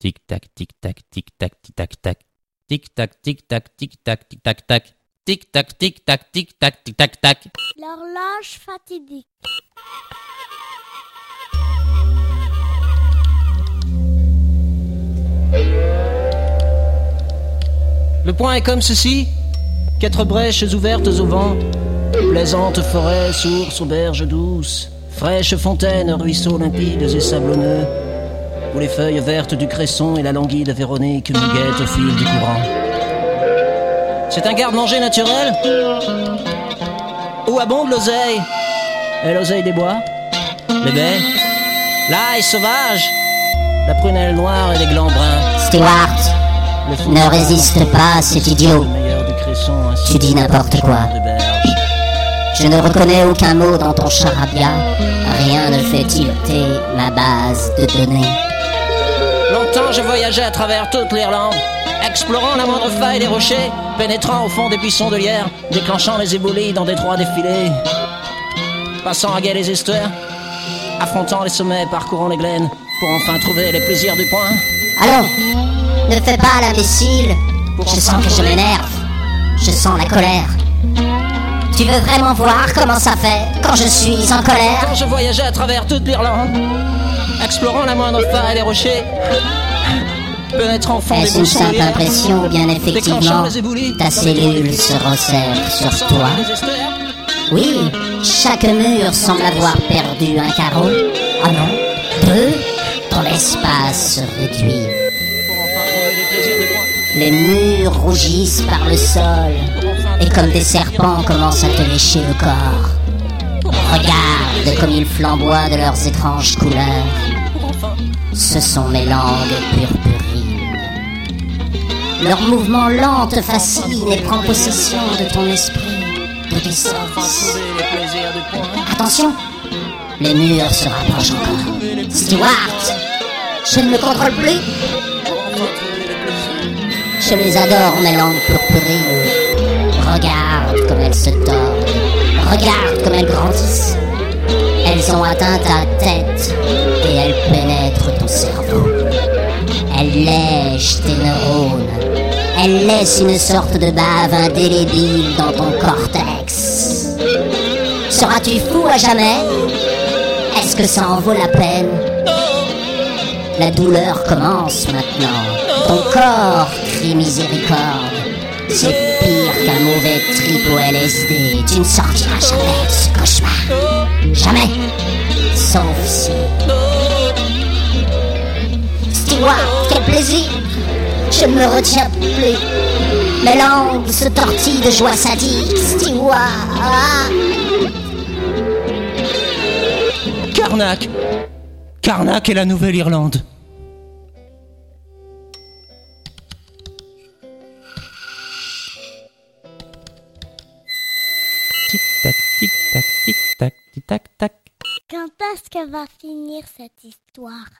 Tic tac, tic tac, tic tac, tic tac tac. Tic tac, tic tac, tic tac, tic tac tac. Tic tac, tic tac, tic tac, tic tac tac. L'horloge fatidique. Le point est comme ceci. Quatre brèches ouvertes au vent. Plaisante forêt, source, auberge douce. Fraîches fontaines, ruisseaux limpides et sablonneux. Où les feuilles vertes du cresson et la languide véronique nous guettent au fil du courant. C'est un garde-manger naturel Où abonde l'oseille Et l'oseille des bois Les baies L'ail sauvage La prunelle noire et les glands bruns Stewart, ne résiste pas à cet idiot. Tu dis n'importe quoi. Je ne reconnais aucun mot dans ton charabia. Rien ne fait tilter ma base de données. Longtemps je voyageais à travers toute l'Irlande, explorant la moindre faille des rochers, pénétrant au fond des buissons de lierre, déclenchant les éboulis dans d'étroits défilés, passant à guet les estuaires, affrontant les sommets, parcourant les glaines, pour enfin trouver les plaisirs du point. Allons, ne fais pas l'imbécile. Je sens que je m'énerve. Je sens la colère. Tu veux vraiment voir comment ça fait quand je suis en colère Quand je voyageais à travers toute l'Irlande, explorant la moindre faille rochers, pénétrant au fond des Est-ce une simple impression ou bien effectivement les ta cellule se resserre sur toi les Oui, chaque mur semble avoir perdu un carreau. Ah non, deux Ton espace se réduit. les. Les murs rougissent par le sol et comme des serpents commencent à te lécher le corps. Regarde comme ils flamboient de leurs étranges couleurs. Ce sont mes langues purpurines. Leur mouvement lent te fascine et prend possession de ton esprit plaisirs du point. Attention Les murs se rapprochent encore. Stewart Je ne me contrôle plus Je les adore, mes langues purpurines. Regarde comme elles se tordent. Regarde comme elles grandissent. Elles ont atteint ta tête et elles pénètrent ton cerveau. Elles lèchent tes neurones. Elles laissent une sorte de bave indélébile dans ton cortex. Seras-tu fou à jamais? Est-ce que ça en vaut la peine? La douleur commence maintenant. Ton corps crie miséricorde. C'est pire qu'un mauvais trip au LSD. Tu ne sortiras jamais de ce cauchemar. Jamais. Sauf si... Stewart, quel plaisir Je ne me retiens plus. Mes langues se tortillent de joie sadique. Stewart Carnac Carnac et la Nouvelle-Irlande. Tic tac, tic tac, tic tac tac. Quand est-ce que va finir cette histoire?